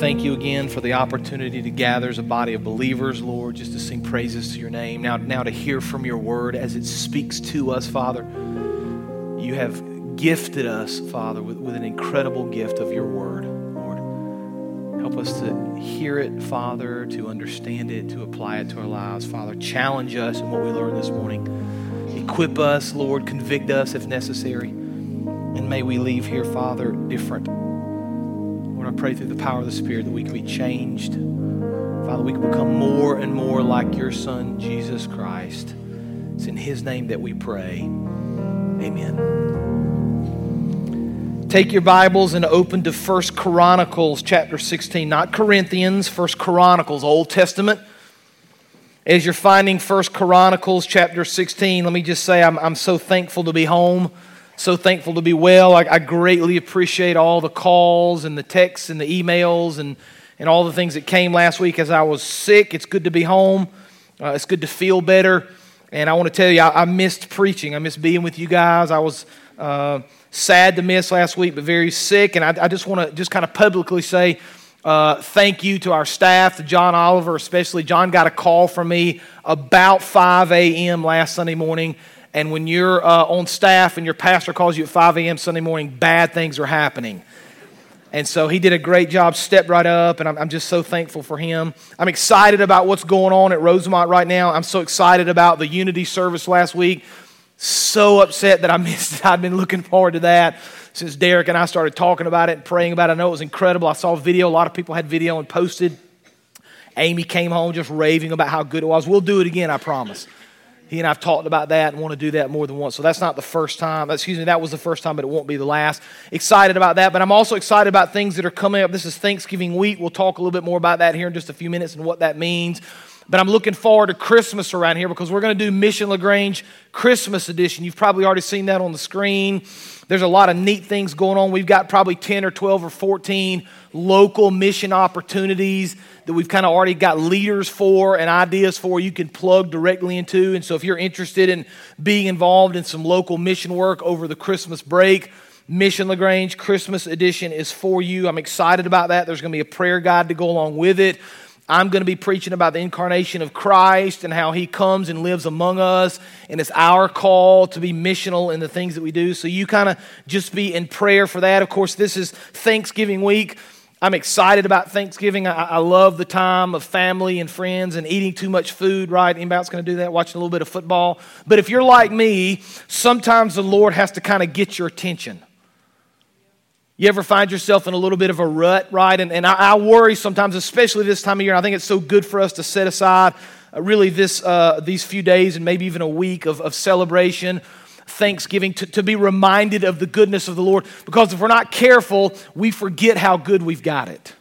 Thank you again for the opportunity to gather as a body of believers, Lord, just to sing praises to your name. Now, now to hear from your word as it speaks to us, Father. You have gifted us, Father, with, with an incredible gift of your word, Lord. Help us to hear it, Father, to understand it, to apply it to our lives, Father. Challenge us in what we learned this morning. Equip us, Lord. Convict us if necessary. And may we leave here, Father, different pray through the power of the Spirit that we can be changed. Father, we can become more and more like your Son, Jesus Christ. It's in His name that we pray. Amen. Take your Bibles and open to First Chronicles chapter 16, not Corinthians, First Chronicles, Old Testament. As you're finding First Chronicles chapter 16, let me just say I'm, I'm so thankful to be home so thankful to be well. I, I, greatly appreciate all the calls and the texts and the emails and, and all the things that came last week as I was sick. It's good to be home, uh, it's good to feel better. And I want to tell you, I, I, missed preaching. I missed being with you guys. I was uh, sad to miss last week, but very sick. And I, I just want to just kind of publicly say, uh, thank you to our staff, to John Oliver especially. John got a call from me about 5 a.m. last Sunday morning and when you're uh, on staff and your pastor calls you at 5 a.m. Sunday morning, bad things are happening. And so he did a great job, stepped right up, and I'm, I'm, just so thankful for him. I'm excited about what's going on at Rosemont right now. I'm so excited about the Unity service last week. So upset that I missed it. I've been looking forward to that since Derek and I started talking about it and praying about it. I know it was incredible. I saw video. A lot of people had video and posted. Amy came home just raving about how good it was. We'll do it again, I promise. He and I've talked about that and want to do that more than once. So that's not the first time. Excuse me, that was the first time, but it won't be the last. Excited about that, but I'm also excited about things that are coming up. This is Thanksgiving week. We'll talk a little bit more about that here in just a few minutes and what that means. But I'm looking forward to Christmas around here because we're going to do Mission LaGrange Christmas edition. You've probably already seen that on the screen. There's a lot of neat things going on. We've got probably 10 or 12 or 14 local mission opportunities that we've kind of already got leaders for and ideas for you can plug directly into. And so if you're interested in being involved in some local mission work over the Christmas break, Mission LaGrange Christmas edition is for you. I'm excited about that. There's going to be a prayer guide to go along with it. I'm going to be preaching about the incarnation of Christ and how he comes and lives among us. And it's our call to be missional in the things that we do. So you kind of just be in prayer for that. Of course, this is Thanksgiving week. I'm excited about Thanksgiving. I, I love the time of family and friends and eating too much food, right? Anybody's going to do that, watching a little bit of football. But if you're like me, sometimes the Lord has to kind of get your attention. You ever find yourself in a little bit of a rut, right? And, and I, I, worry sometimes, especially this time of year. I think it's so good for us to set aside uh, really this, uh, these few days and maybe even a week of, of celebration, Thanksgiving, to, to be reminded of the goodness of the Lord. Because if we're not careful, we forget how good we've got it.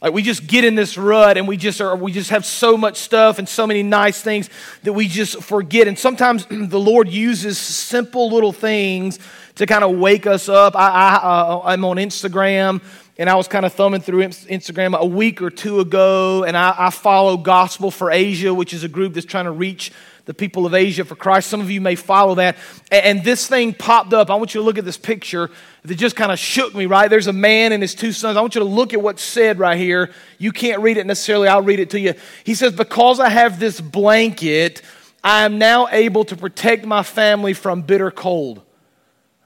Like we just get in this rut and we just are we just have so much stuff and so many nice things that we just forget. And sometimes the Lord uses simple little things to kind of wake us up. I, I, uh, I'm on Instagram and I was kind of thumbing through Instagram a week or two ago, and I, I, follow Gospel for Asia, which is a group that's trying to reach the people of Asia for Christ. Some of you may follow that. And, and this thing popped up. I want you to look at this picture that just kind of shook me, right? There's a man and his two sons. I want you to look at what's said right here. You can't read it necessarily, I'll read it to you. He says, Because I have this blanket, I am now able to protect my family from bitter cold.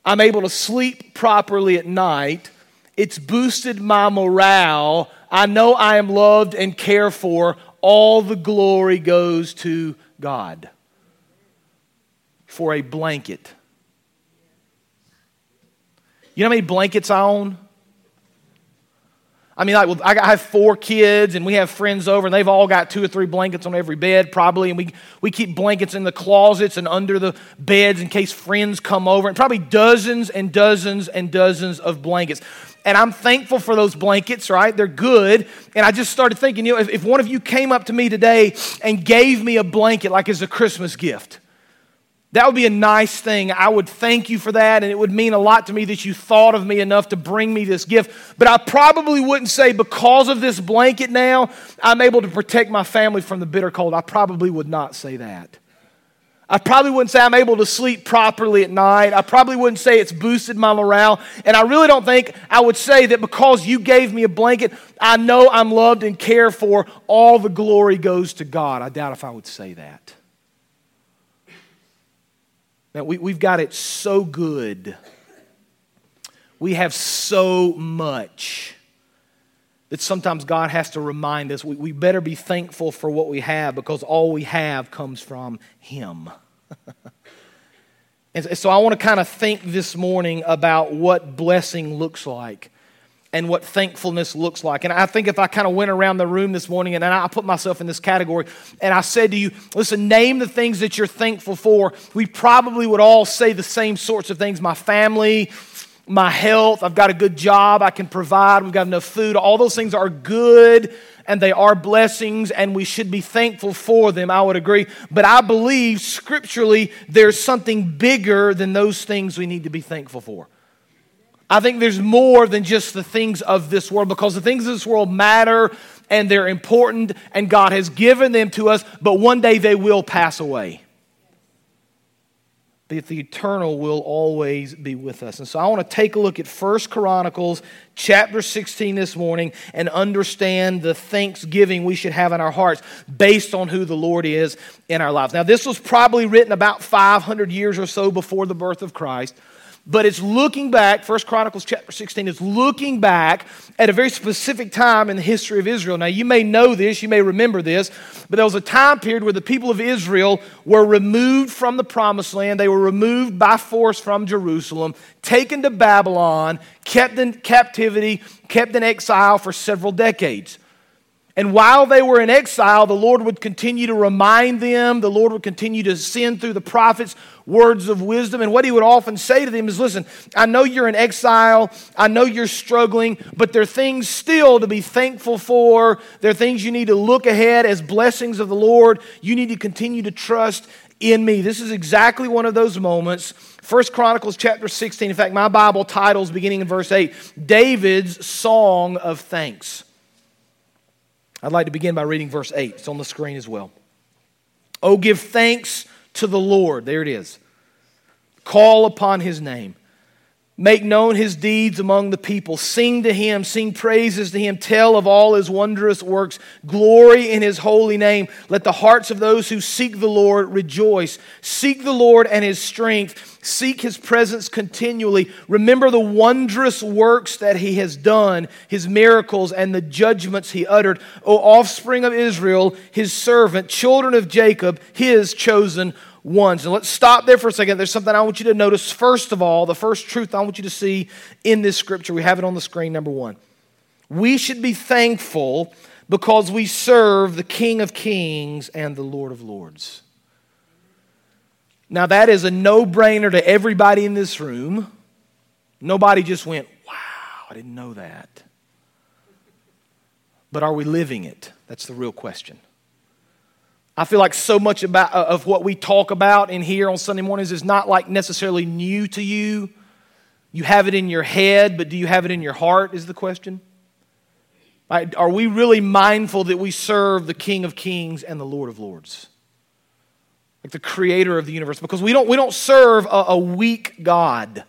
I'm able to sleep properly at night. It's boosted my morale. I know I am loved and cared for all the glory goes to God. For a blanket. You know how many blankets I own? I mean, like, I have four kids, and we have friends over, and they've all got two or three blankets on every bed, probably. And we, we keep blankets in the closets and under the beds in case friends come over, and probably dozens and dozens and dozens of blankets. And I'm thankful for those blankets, right? They're good. And I just started thinking, you know, if, if one of you came up to me today and gave me a blanket, like as a Christmas gift, that would be a nice thing. I would thank you for that, and it would mean a lot to me that you thought of me enough to bring me this gift. But I probably wouldn't say, because of this blanket now, I'm able to protect my family from the bitter cold. I probably would not say that. I probably wouldn't say I'm able to sleep properly at night. I probably wouldn't say it's boosted my morale. And I really don't think I would say that because you gave me a blanket, I know I'm loved and cared for. All the glory goes to God. I doubt if I would say that. We, we've got it so good. We have so much that sometimes God has to remind us we, we better be thankful for what we have because all we have comes from Him. and so I want to kind of think this morning about what blessing looks like and what thankfulness looks like. And I think if I kind of went around the room this morning and I put myself in this category and I said to you, listen, name the things that you're thankful for, we probably would all say the same sorts of things my family, my health, I've got a good job, I can provide, we've got enough food. All those things are good and they are blessings and we should be thankful for them. I would agree. But I believe scripturally there's something bigger than those things we need to be thankful for. I think there's more than just the things of this world because the things of this world matter and they're important and God has given them to us, but one day they will pass away. But the eternal will always be with us. And so I want to take a look at First Chronicles chapter 16 this morning and understand the thanksgiving we should have in our hearts based on who the Lord is in our lives. Now, this was probably written about 500 years or so before the birth of Christ but it's looking back first chronicles chapter 16 is looking back at a very specific time in the history of israel. Now you may know this you may remember this but there was a time period where the people of israel were removed from the promised land. They were removed by force from jerusalem taken to babylon kept in captivity kept in exile for several decades and while they were in exile, the Lord would continue to remind them, the Lord would continue to send through the prophets words of wisdom. And what he would often say to them is listen, I know you're in exile, I know you're struggling, but there are things still to be thankful for. There are things you need to look ahead as blessings of the Lord. You need to continue to trust in me. This is exactly one of those moments. First Chronicles chapter 16. In fact, my Bible titles beginning in verse 8 David's Song of Thanks. I'd like to begin by reading verse 8. It's on the screen as well. Oh, give thanks to the Lord. There it is. Call upon his name. Make known his deeds among the people. Sing to him, sing praises to him, tell of all his wondrous works. Glory in his holy name. Let the hearts of those who seek the Lord rejoice. Seek the Lord and his strength. Seek his presence continually. Remember the wondrous works that he has done, his miracles and the judgments he uttered. O offspring of Israel, his servant, children of Jacob, his chosen ones. And let's stop there for a second. There's something I want you to notice. First of all, the first truth I want you to see in this scripture, we have it on the screen, number one. We should be thankful because we serve the King of Kings and the Lord of Lords. Now, that is a no brainer to everybody in this room. Nobody just went, wow, I didn't know that. But are we living it? That's the real question. I feel like so much about, uh, of what we talk about in here on Sunday mornings is not like necessarily new to you. You have it in your head, but do you have it in your heart, is the question. Are we really mindful that we serve the King of Kings and the Lord of Lords? Like the creator of the universe? Because we don't, we don't serve a, a weak God.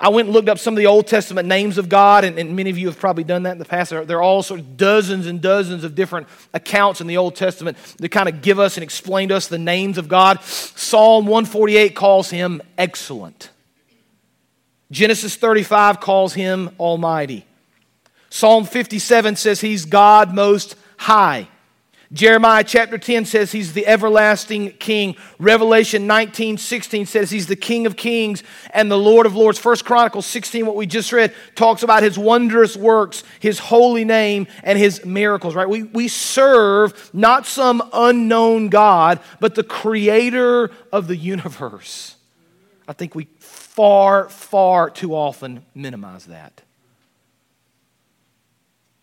I went and looked up some of the Old Testament names of God, and, and, many of you have probably done that in the past. There, there are all sort of dozens and dozens of different accounts in the Old Testament that kind of give us and explain to us the names of God. Psalm 148 calls him excellent. Genesis 35 calls him almighty. Psalm 57 says he's God most high. Jeremiah chapter 10 says he's the everlasting king. Revelation 19, 16 says he's the king of kings and the Lord of lords. First Chronicles 16, what we just read, talks about his wondrous works, his holy name, and his miracles, right? We, we serve not some unknown God, but the creator of the universe. I think we far, far too often minimize that.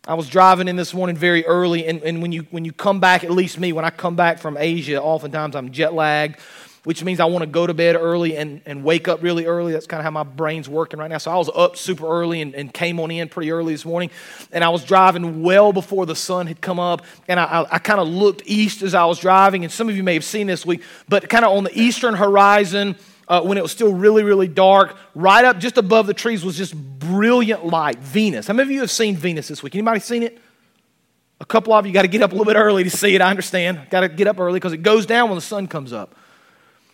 I was driving in this morning very early, and, and when, you, when you come back, at least me, when I come back from Asia, oftentimes I'm jet lagged, which means I want to go to bed early and, and wake up really early. That's kind of how my brain's working right now. So I was up super early and, and came on in pretty early this morning, and I was driving well before the sun had come up, and I, I, I kind of looked east as I was driving, and some of you may have seen this week, but kind of on the eastern horizon, uh, when it was still really, really dark. Right up just above the trees was just brilliant light. Venus. How many of you have seen Venus this week? Anybody seen it? A couple of you got to get up a little bit early to see it. I understand. Got to get up early because it goes down when the sun comes up.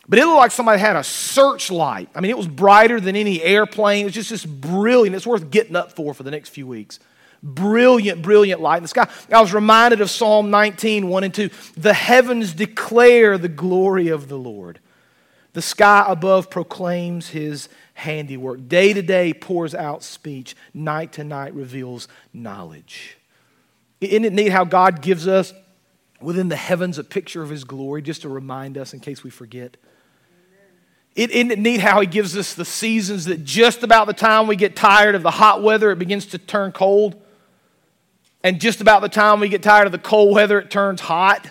But it looked like somebody had a searchlight. I mean, it was brighter than any airplane. It was just this brilliant. It's worth getting up for for the next few weeks. Brilliant, brilliant light in the sky. I was reminded of Psalm 19, 1 and 2. The heavens declare the glory of the Lord. The sky above proclaims his handiwork. Day to day pours out speech. Night to night reveals knowledge. Isn't it neat how God gives us within the heavens a picture of his glory just to remind us in case we forget? It, isn't it neat how he gives us the seasons that just about the time we get tired of the hot weather, it begins to turn cold? And just about the time we get tired of the cold weather, it turns hot?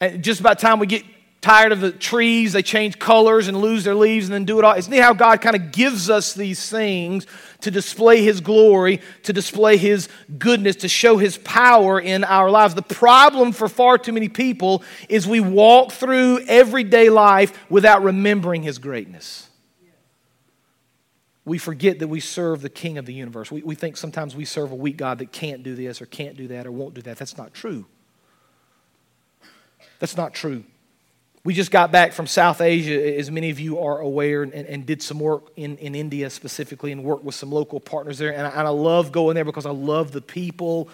And just about the time we get tired of the trees, they change colors and lose their leaves and then do it all. Isn't it how God kind of gives us these things to display His glory, to display His goodness, to show His power in our lives? The problem for far too many people is we walk through everyday life without remembering His greatness. We forget that we serve the King of the universe. We, we think sometimes we serve a weak God that can't do this or can't do that or won't do that. That's not true. That's not true. We just got back from South Asia, as many of you are aware, and, and did some work in, in India specifically and worked with some local partners there. And I, and I love going there because I love the people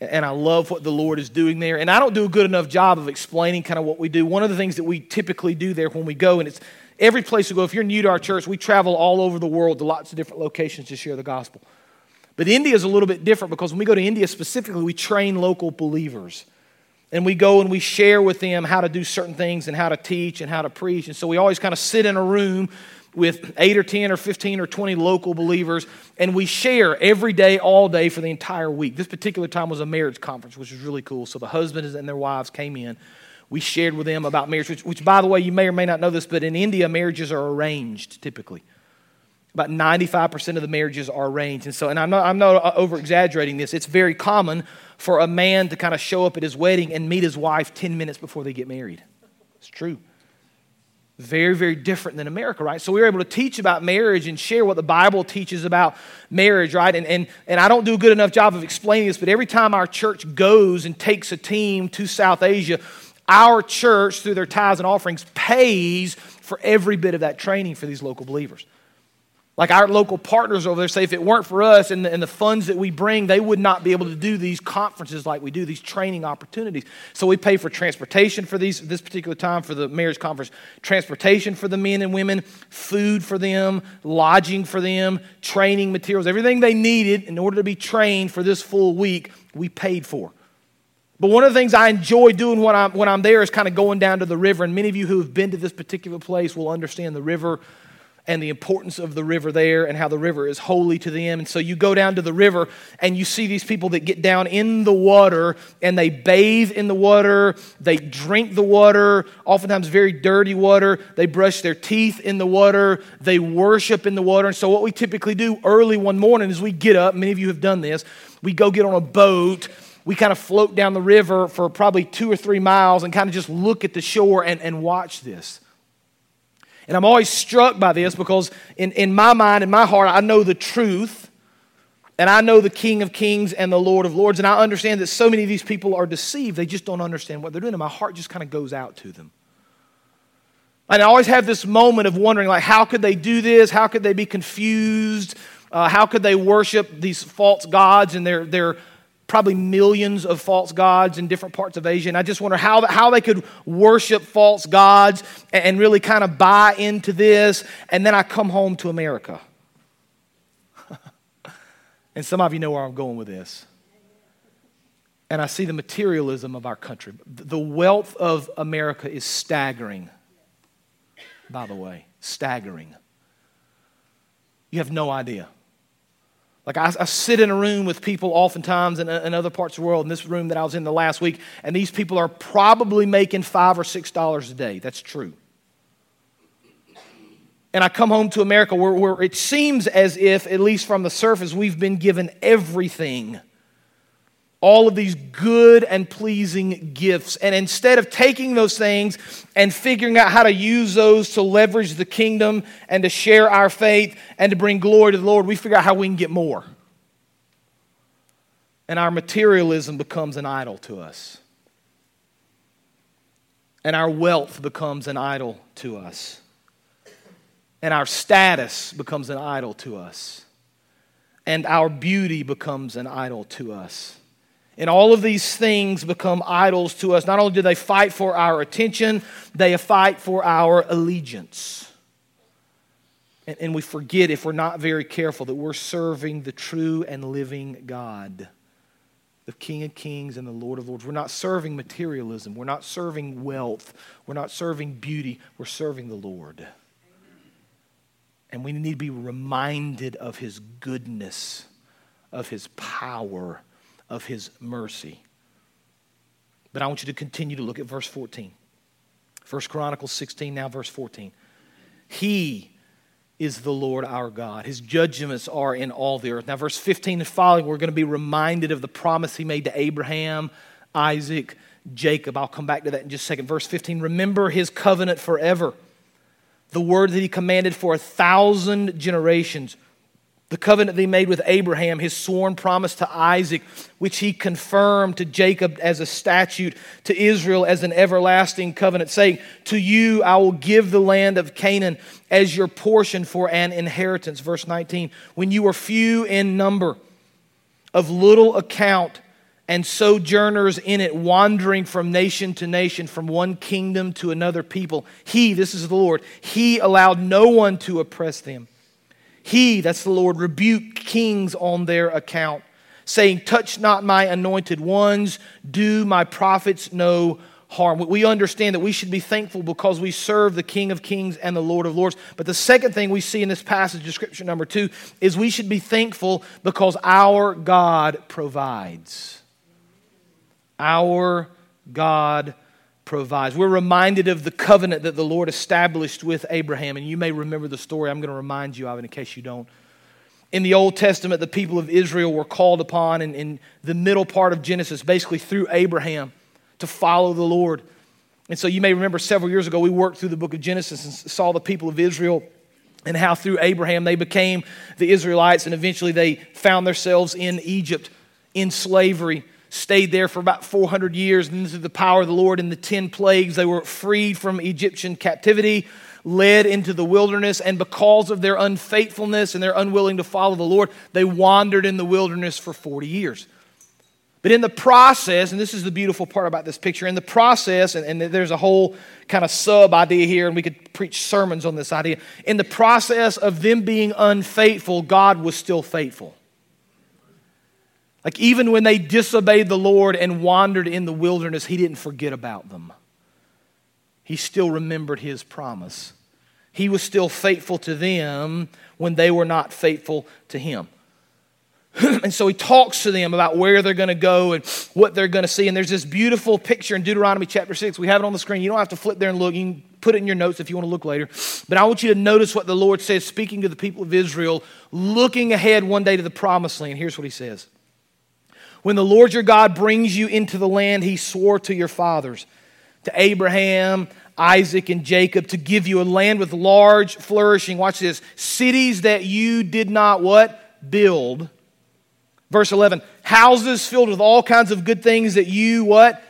and I love what the Lord is doing there. And I don't do a good enough job of explaining kind of what we do. One of the things that we typically do there when we go, and it's every place we go, if you're new to our church, we travel all over the world to lots of different locations to share the gospel. But India is a little bit different because when we go to India specifically, we train local believers and we go and we share with them how to do certain things and how to teach and how to preach. And so we always kind of sit in a room with eight or 10 or 15 or 20 local believers, and we share every day, all day for the entire week. This particular time was a marriage conference, which was really cool. So the husbands and their wives came in. We shared with them about marriage, which, which by the way, you may or may not know this, but in India, marriages are arranged typically. About 95% of the marriages are arranged. And so, and I'm not, I'm not uh, over exaggerating this, it's very common for a man to kind of show up at his wedding and meet his wife 10 minutes before they get married. It's true. Very, very different than America, right? So we were able to teach about marriage and share what the Bible teaches about marriage, right? And, and, and I don't do a good enough job of explaining this, but every time our church goes and takes a team to South Asia, our church, through their tithes and offerings, pays for every bit of that training for these local believers. Like our local partners over there say, if it weren't for us and the, and the, funds that we bring, they would not be able to do these conferences like we do, these training opportunities. So we pay for transportation for these this particular time for the marriage conference, transportation for the men and women, food for them, lodging for them, training materials, everything they needed in order to be trained for this full week, we paid for. But one of the things I enjoy doing when I'm, when I'm there is kind of going down to the river. And many of you who have been to this particular place will understand the river and the importance of the river there and how the river is holy to them. And so you go down to the river and you see these people that get down in the water and they bathe in the water, they drink the water, oftentimes very dirty water, they brush their teeth in the water, they worship in the water. And so what we typically do early one morning is we get up, many of you have done this, we go get on a boat we kind of float down the river for probably two or three miles and kind of just look at the shore and, and watch this. And I'm always struck by this because, in, in my mind, in my heart, I know the truth. And I know the King of Kings and the Lord of Lords. And I understand that so many of these people are deceived. They just don't understand what they're doing. And my heart just kind of goes out to them. And I always have this moment of wondering, like, how could they do this? How could they be confused? Uh, how could they worship these false gods and they're, they're probably millions of false gods in different parts of Asia. And I just wonder how, how they could worship false gods and really kind of buy into this. And then I come home to America. and some of you know where I'm going with this. And I see the materialism of our country. The wealth of America is staggering, by the way, staggering. You have no idea. Like, I, I, sit in a room with people oftentimes in, in other parts of the world, in this room that I was in the last week, and these people are probably making five or six dollars a day. That's true. And I come home to America where, where it seems as if, at least from the surface, we've been given everything all of these good and pleasing gifts. And instead of taking those things and figuring out how to use those to leverage the kingdom and to share our faith and to bring glory to the Lord, we figure out how we can get more. And our materialism becomes an idol to us. And our wealth becomes an idol to us. And our status becomes an idol to us. And our beauty becomes an idol to us. And all of these things become idols to us. Not only do they fight for our attention, they fight for our allegiance. And, and, we forget, if we're not very careful, that we're serving the true and living God, the King of Kings and the Lord of Lords. We're not serving materialism, we're not serving wealth, we're not serving beauty, we're serving the Lord. And we need to be reminded of His goodness, of His power of his mercy. But I want you to continue to look at verse 14. First Chronicles 16, now verse 14. He is the Lord our God. His judgments are in all the earth. Now, verse 15 and following, we're going to be reminded of the promise he made to Abraham, Isaac, Jacob. I'll come back to that in just a second. Verse 15 Remember his covenant forever, the word that he commanded for a thousand generations the covenant that he made with Abraham, his sworn promise to Isaac, which he confirmed to Jacob as a statute, to Israel as an everlasting covenant, saying, To you I will give the land of Canaan as your portion for an inheritance. Verse 19, when you were few in number, of little account, and sojourners in it, wandering from nation to nation, from one kingdom to another people, he, this is the Lord, he allowed no one to oppress them. He, that's the Lord, rebuked kings on their account, saying, Touch not my anointed ones, do my prophets no harm. We understand that we should be thankful because we serve the King of Kings and the Lord of Lords. But the second thing we see in this passage, description number two, is we should be thankful because our God provides. Our God provides. We're reminded of the covenant that the Lord established with Abraham, and you may remember the story. I'm going to remind you of in case you don't. In the Old Testament, the people of Israel were called upon in, in the middle part of Genesis, basically through Abraham, to follow the Lord. And so you may remember several years ago, we worked through the book of Genesis and saw the people of Israel and how through Abraham they became the Israelites, and eventually they found themselves in Egypt in slavery stayed there for about 400 years, and through the power of the Lord and the 10 plagues, they were freed from Egyptian captivity, led into the wilderness, and because of their unfaithfulness and their unwilling to follow the Lord, they wandered in the wilderness for 40 years. But in the process, and this is the beautiful part about this picture, in the process, and, and there's a whole kind of sub idea here, and we could preach sermons on this idea. In the process of them being unfaithful, God was still faithful. Like, even when they disobeyed the Lord and wandered in the wilderness, He didn't forget about them. He still remembered His promise. He was still faithful to them when they were not faithful to Him. and so he talks to them about where they're going to go and what they're going to see. And there's this beautiful picture in Deuteronomy chapter 6. We have it on the screen. You don't have to flip there and look. You can put it in your notes if you want to look later. But I want you to notice what the Lord says, speaking to the people of Israel, looking ahead one day to the promised land. Here's what he says when the Lord your God brings you into the land he swore to your fathers, to Abraham, Isaac, and Jacob, to give you a land with large, flourishing, watch this, cities that you did not what? Build. Verse 11, houses filled with all kinds of good things that you what?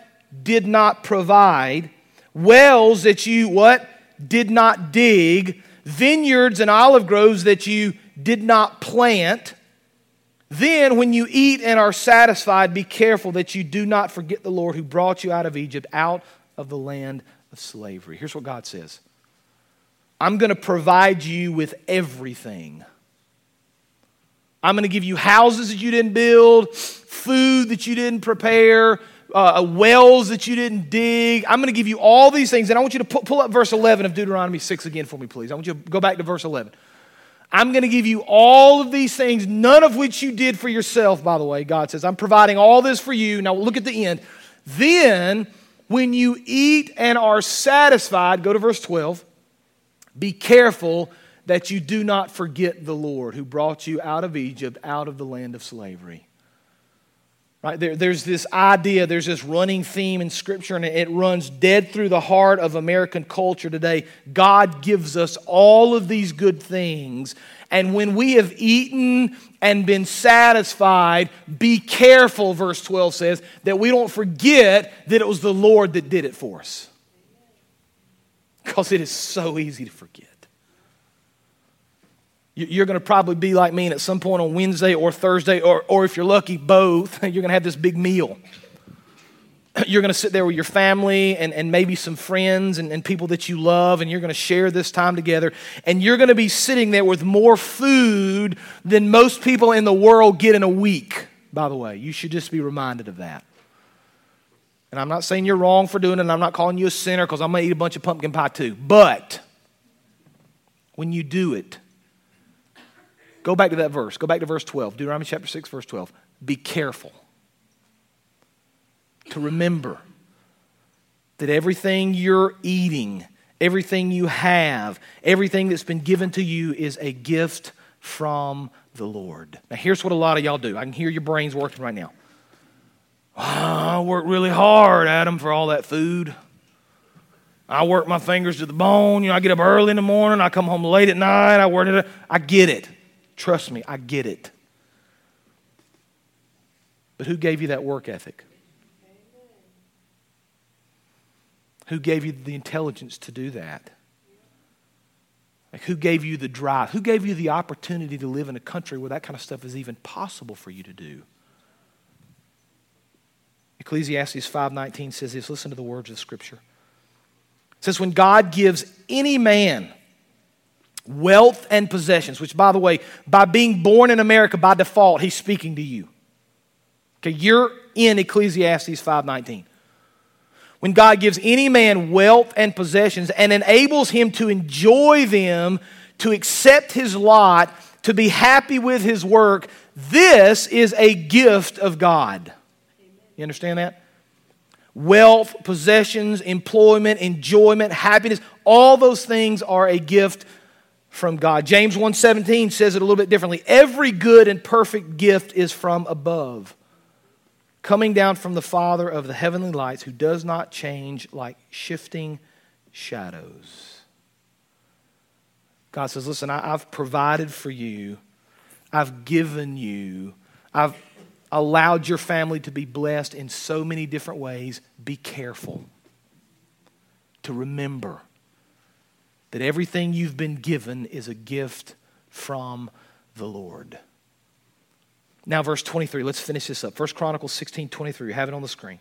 Did not provide. Wells that you what? Did not dig. Vineyards and olive groves that you did not plant Then, when you eat and are satisfied, be careful that you do not forget the Lord who brought you out of Egypt, out of the land of slavery. Here's what God says I'm going to provide you with everything. I'm going to give you houses that you didn't build, food that you didn't prepare, uh, wells that you didn't dig. I'm going to give you all these things. And I want you to pull, up verse 11 of Deuteronomy 6 again for me, please. I want you to go back to verse 11. I'm going to give you all of these things, none of which you did for yourself, by the way. God says, I'm providing all this for you. Now look at the end. Then, when you eat and are satisfied, go to verse 12, be careful that you do not forget the Lord who brought you out of Egypt, out of the land of slavery. Right? There, there's this idea, there's this running theme in Scripture, and it runs dead through the heart of American culture today. God gives us all of these good things, and when we have eaten and been satisfied, be careful, verse 12 says, that we don't forget that it was the Lord that did it for us. Because it is so easy to forget. You're going to probably be like me, and at some point on Wednesday or Thursday, or, or if you're lucky, both, you're going to have this big meal. You're going to sit there with your family and, and maybe some friends and, and people that you love, and you're going to share this time together. And you're going to be sitting there with more food than most people in the world get in a week, by the way. You should just be reminded of that. And I'm not saying you're wrong for doing it, and I'm not calling you a sinner because I'm going to eat a bunch of pumpkin pie too. But when you do it, Go back to that verse. Go back to verse 12. Deuteronomy chapter 6, verse 12. Be careful to remember that everything you're eating, everything you have, everything that's been given to you is a gift from the Lord. Now, here's what a lot of y'all do. I can hear your brains working right now. Oh, I work really hard, Adam, for all that food. I work my fingers to the bone. You know, I get up early in the morning. I come home late at night. I work it. I get it. Trust me, I get it. But who gave you that work ethic? Who gave you the intelligence to do that? Like who gave you the drive? Who gave you the opportunity to live in a country where that kind of stuff is even possible for you to do? Ecclesiastes 5:19 says this, listen to the words of scripture. It says when God gives any man wealth and possessions, which, by the way, by being born in America by default, he's speaking to you. Okay, you're in Ecclesiastes 5:19. When God gives any man wealth and possessions and enables him to enjoy them, to accept his lot, to be happy with his work, this is a gift of God. You understand that? Wealth, possessions, employment, enjoyment, happiness, all those things are a gift from God. James 1:17 says it a little bit differently. Every good and perfect gift is from above, coming down from the Father of the heavenly lights, who does not change like shifting shadows. God says, "Listen, I, have provided for you. I've given you. I've allowed your family to be blessed in so many different ways. Be careful to remember that everything you've been given is a gift from the Lord. Now, verse 23, let's finish this up. First Chronicles 16 23, you have it on the screen.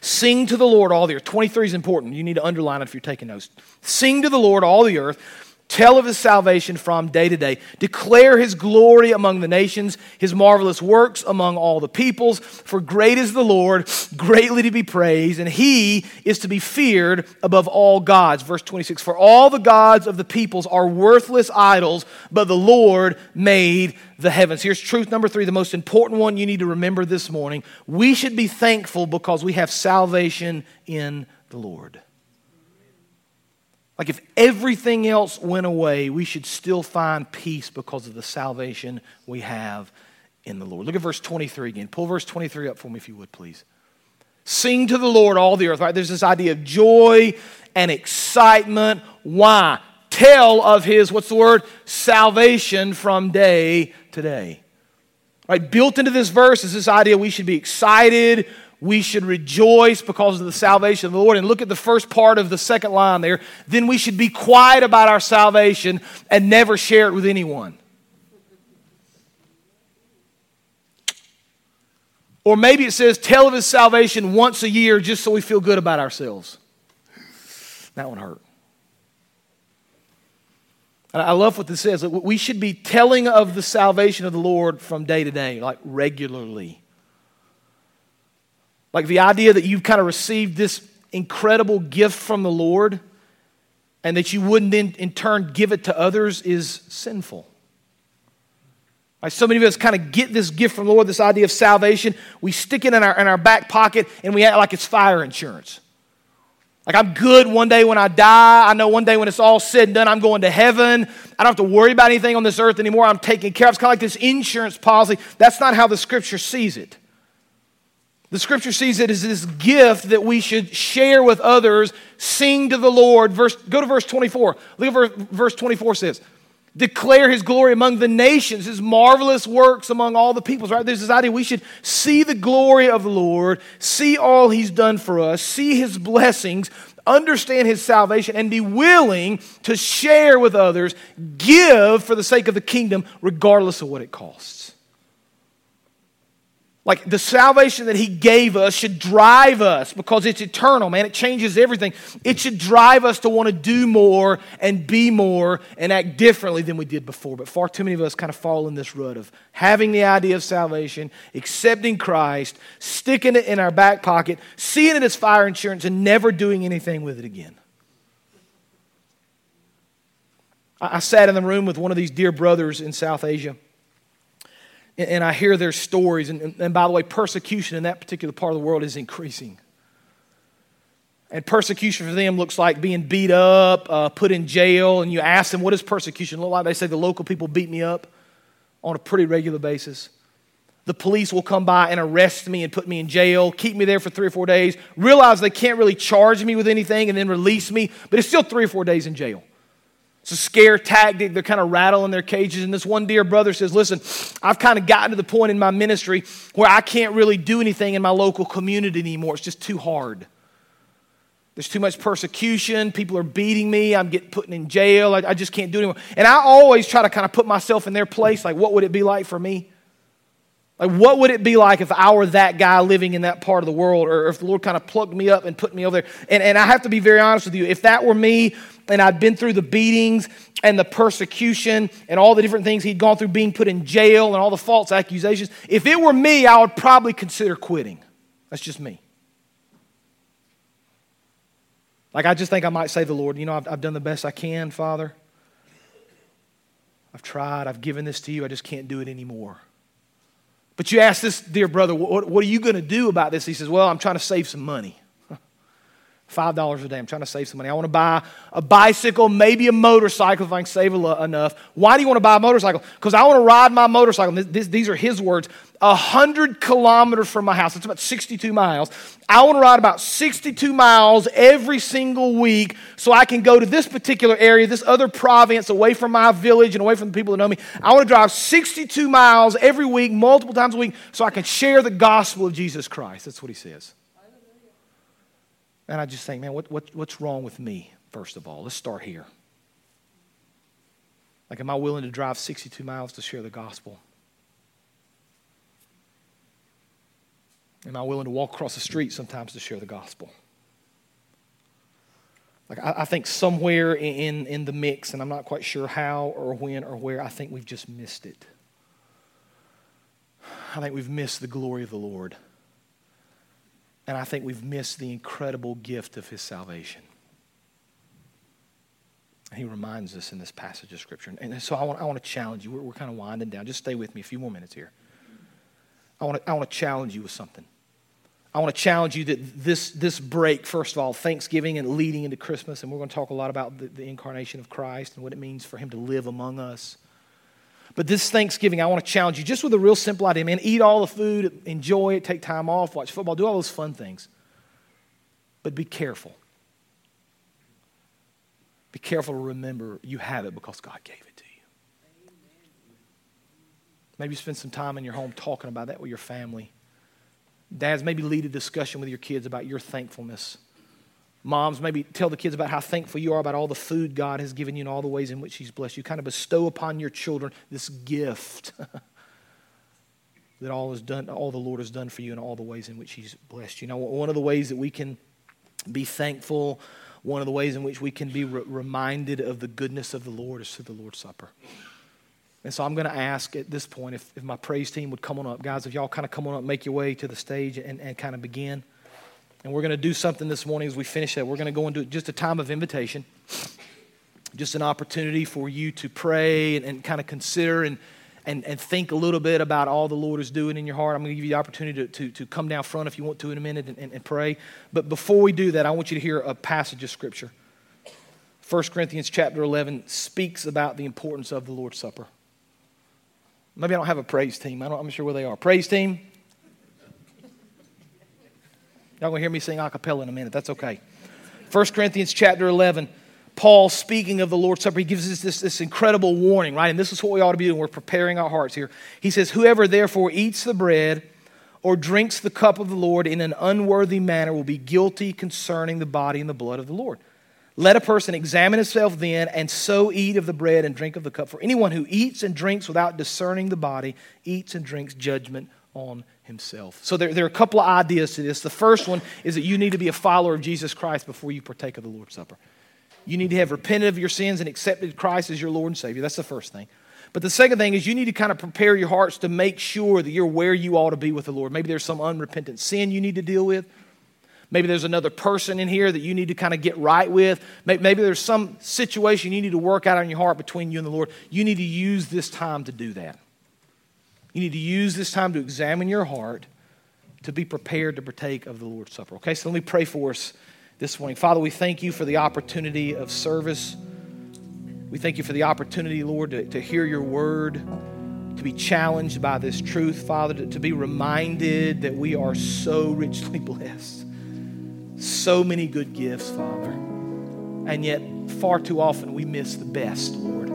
Sing to the Lord all the earth. 23 is important. You need to underline it if you're taking notes. Sing to the Lord all the earth. Tell of his salvation from day to day. Declare his glory among the nations, his marvelous works among all the peoples. For great is the Lord, greatly to be praised, and he is to be feared above all gods. Verse 26 For all the gods of the peoples are worthless idols, but the Lord made the heavens. Here's truth number three, the most important one you need to remember this morning. We should be thankful because we have salvation in the Lord. Like if everything else went away, we should still find peace because of the salvation we have in the Lord. Look at verse 23 again. Pull verse 23 up for me, if you would, please. Sing to the Lord, all the earth. Right? There's this idea of joy and excitement. Why? Tell of his, what's the word? Salvation from day to day. Right? Built into this verse is this idea we should be excited, we should rejoice because of the salvation of the Lord. And look at the first part of the second line there. Then we should be quiet about our salvation and never share it with anyone. Or maybe it says, tell of his salvation once a year just so we feel good about ourselves. That one hurt. I love what this says. We should be telling of the salvation of the Lord from day to day, like regularly. Like the idea that you've kind of received this incredible gift from the Lord and that you wouldn't then in turn give it to others is sinful. Like so many of us kind of get this gift from the Lord, this idea of salvation. We stick it in our, in our back pocket and we act like it's fire insurance. Like, I'm good one day when I die. I know one day when it's all said and done, I'm going to heaven. I don't have to worry about anything on this earth anymore. I'm taken care of. It's kind of like this insurance policy. That's not how the scripture sees it. The scripture sees it as this gift that we should share with others, sing to the Lord. Verse, go to verse 24. Look at verse, verse 24 says, Declare his glory among the nations, his marvelous works among all the peoples, right? There's this idea we should see the glory of the Lord, see all he's done for us, see his blessings, understand his salvation, and be willing to share with others, give for the sake of the kingdom, regardless of what it costs. Like the salvation that He gave us should drive us because it's eternal, man. It changes everything. It should drive us to want to do more and be more and act differently than we did before. But far too many of us kind of fall in this rut of having the idea of salvation, accepting Christ, sticking it in our back pocket, seeing it as fire insurance, and never doing anything with it again. I sat in the room with one of these dear brothers in South Asia and I hear their stories. And, and by the way, persecution in that particular part of the world is increasing. And persecution for them looks like being beat up, uh, put in jail. And you ask them, what does persecution look like? They say, the local people beat me up on a pretty regular basis. The police will come by and arrest me and put me in jail, keep me there for three or four days, realize they can't really charge me with anything, and then release me, but it's still three or four days in jail. It's a scare tactic. They're kind of rattling their cages. And this one dear brother says, Listen, I've kind of gotten to the point in my ministry where I can't really do anything in my local community anymore. It's just too hard. There's too much persecution. People are beating me. I'm getting put in jail. I, I just can't do it anymore. And I always try to kind of put myself in their place. Like, what would it be like for me? Like, what would it be like if I were that guy living in that part of the world, or if the Lord kind of plugged me up and put me over there? And, and I have to be very honest with you. If that were me and I'd been through the beatings and the persecution and all the different things he'd gone through, being put in jail and all the false accusations, if it were me, I would probably consider quitting. That's just me. Like, I just think I might say to the Lord, you know, I've, I've done the best I can, Father. I've tried, I've given this to you, I just can't do it anymore. But you ask this dear brother, what, what are you going to do about this? He says, Well, I'm trying to save some money. $5 a day. I'm trying to save some money. I want to buy a bicycle, maybe a motorcycle if I can save enough. Why do you want to buy a motorcycle? Because I want to ride my motorcycle. This, this, these are his words. 100 kilometers from my house. That's about 62 miles. I want to ride about 62 miles every single week so I can go to this particular area, this other province, away from my village and away from the people that know me. I want to drive 62 miles every week, multiple times a week, so I can share the gospel of Jesus Christ. That's what he says. And I just think, man, what, what, what's wrong with me, first of all? Let's start here. Like, am I willing to drive 62 miles to share the gospel? Am I willing to walk across the street sometimes to share the gospel? Like, I, I think somewhere in, in the mix, and I'm not quite sure how or when or where, I think we've just missed it. I think we've missed the glory of the Lord. And I think we've missed the incredible gift of his salvation. He reminds us in this passage of Scripture. And so I want, I want to challenge you. We're, we're kind of winding down. Just stay with me a few more minutes here. I want to, I want to challenge you with something. I want to challenge you that this, this break, first of all, Thanksgiving and leading into Christmas, and we're going to talk a lot about the, the incarnation of Christ and what it means for him to live among us. But this Thanksgiving, I want to challenge you just with a real simple idea, man. Eat all the food, enjoy it, take time off, watch football, do all those fun things. But be careful. Be careful to remember you have it because God gave it to you. Maybe spend some time in your home talking about that with your family. Dads, maybe lead a discussion with your kids about your thankfulness Moms, maybe tell the kids about how thankful you are about all the food God has given you and all the ways in which He's blessed you. Kind of bestow upon your children this gift. that all is done, all the Lord has done for you, and all the ways in which He's blessed you. Now, one of the ways that we can be thankful, one of the ways in which we can be re- reminded of the goodness of the Lord is through the Lord's Supper. And so I'm going to ask at this point if, if my praise team would come on up. Guys, if y'all kind of come on up, make your way to the stage and, and kind of begin. And we're going to do something this morning as we finish that. We're going to go into just a time of invitation, just an opportunity for you to pray and, and kind of consider and and, and think a little bit about all the Lord is doing in your heart. I'm going to give you the opportunity to, to, to come down front if you want to in a minute and, and, and pray. But before we do that, I want you to hear a passage of Scripture. 1 Corinthians chapter 11 speaks about the importance of the Lord's Supper. Maybe I don't have a praise team. I am not sure where they are. Praise team? Y'all to hear me sing a cappella in a minute. That's okay. 1 Corinthians chapter 11 Paul, speaking of the Lord's Supper, he gives us this, this incredible warning, right? And this is what we ought to be doing. We're preparing our hearts here. He says, Whoever therefore eats the bread or drinks the cup of the Lord in an unworthy manner will be guilty concerning the body and the blood of the Lord. Let a person examine himself then, and so eat of the bread and drink of the cup. For anyone who eats and drinks without discerning the body eats and drinks judgment on himself. So there, there are a couple of ideas to this. The first one is that you need to be a follower of Jesus Christ before you partake of the Lord's Supper. You need to have repented of your sins and accepted Christ as your Lord and Savior. That's the first thing. But the second thing is you need to kind of prepare your hearts to make sure that you're where you ought to be with the Lord. Maybe there's some unrepentant sin you need to deal with. Maybe there's another person in here that you need to kind of get right with. Maybe there's some situation you need to work out in your heart between you and the Lord. You need to use this time to do that. You need to use this time to examine your heart to be prepared to partake of the Lord's Supper. Okay, so let me pray for us this morning. Father, we thank you for the opportunity of service. We thank you for the opportunity, Lord, to, to hear your word, to be challenged by this truth, Father, to, to be reminded that we are so richly blessed. So many good gifts, Father. And yet, far too often, we miss the best, Lord.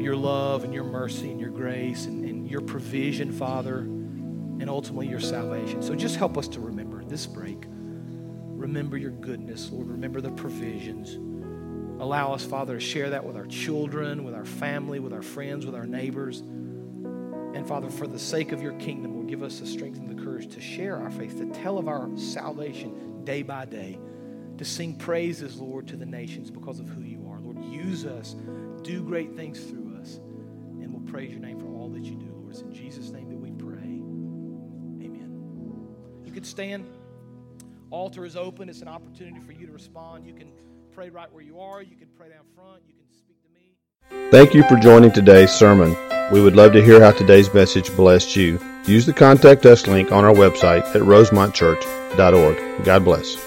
Your love and your mercy and your grace and, your provision, Father, and ultimately your salvation. So just help us to remember this break. Remember your goodness, Lord. Remember the provisions. Allow us, Father, to share that with our children, with our family, with our friends, with our neighbors. And Father, for the sake of your kingdom, will give us the strength and the courage to share our faith, to tell of our salvation day by day, to sing praises, Lord, to the nations because of who you are. Lord, use us, do great things through us, and we'll praise your name for all that you do. It's in Jesus' name that we pray. Amen. You could stand altar is open. It's an opportunity for you to respond. You can pray right where you are. You can pray down front. You can speak to me. Thank you for joining today's sermon. We would love to hear how today's message blessed you. Use the contact us link on our website at rosemontchurch.org. God bless.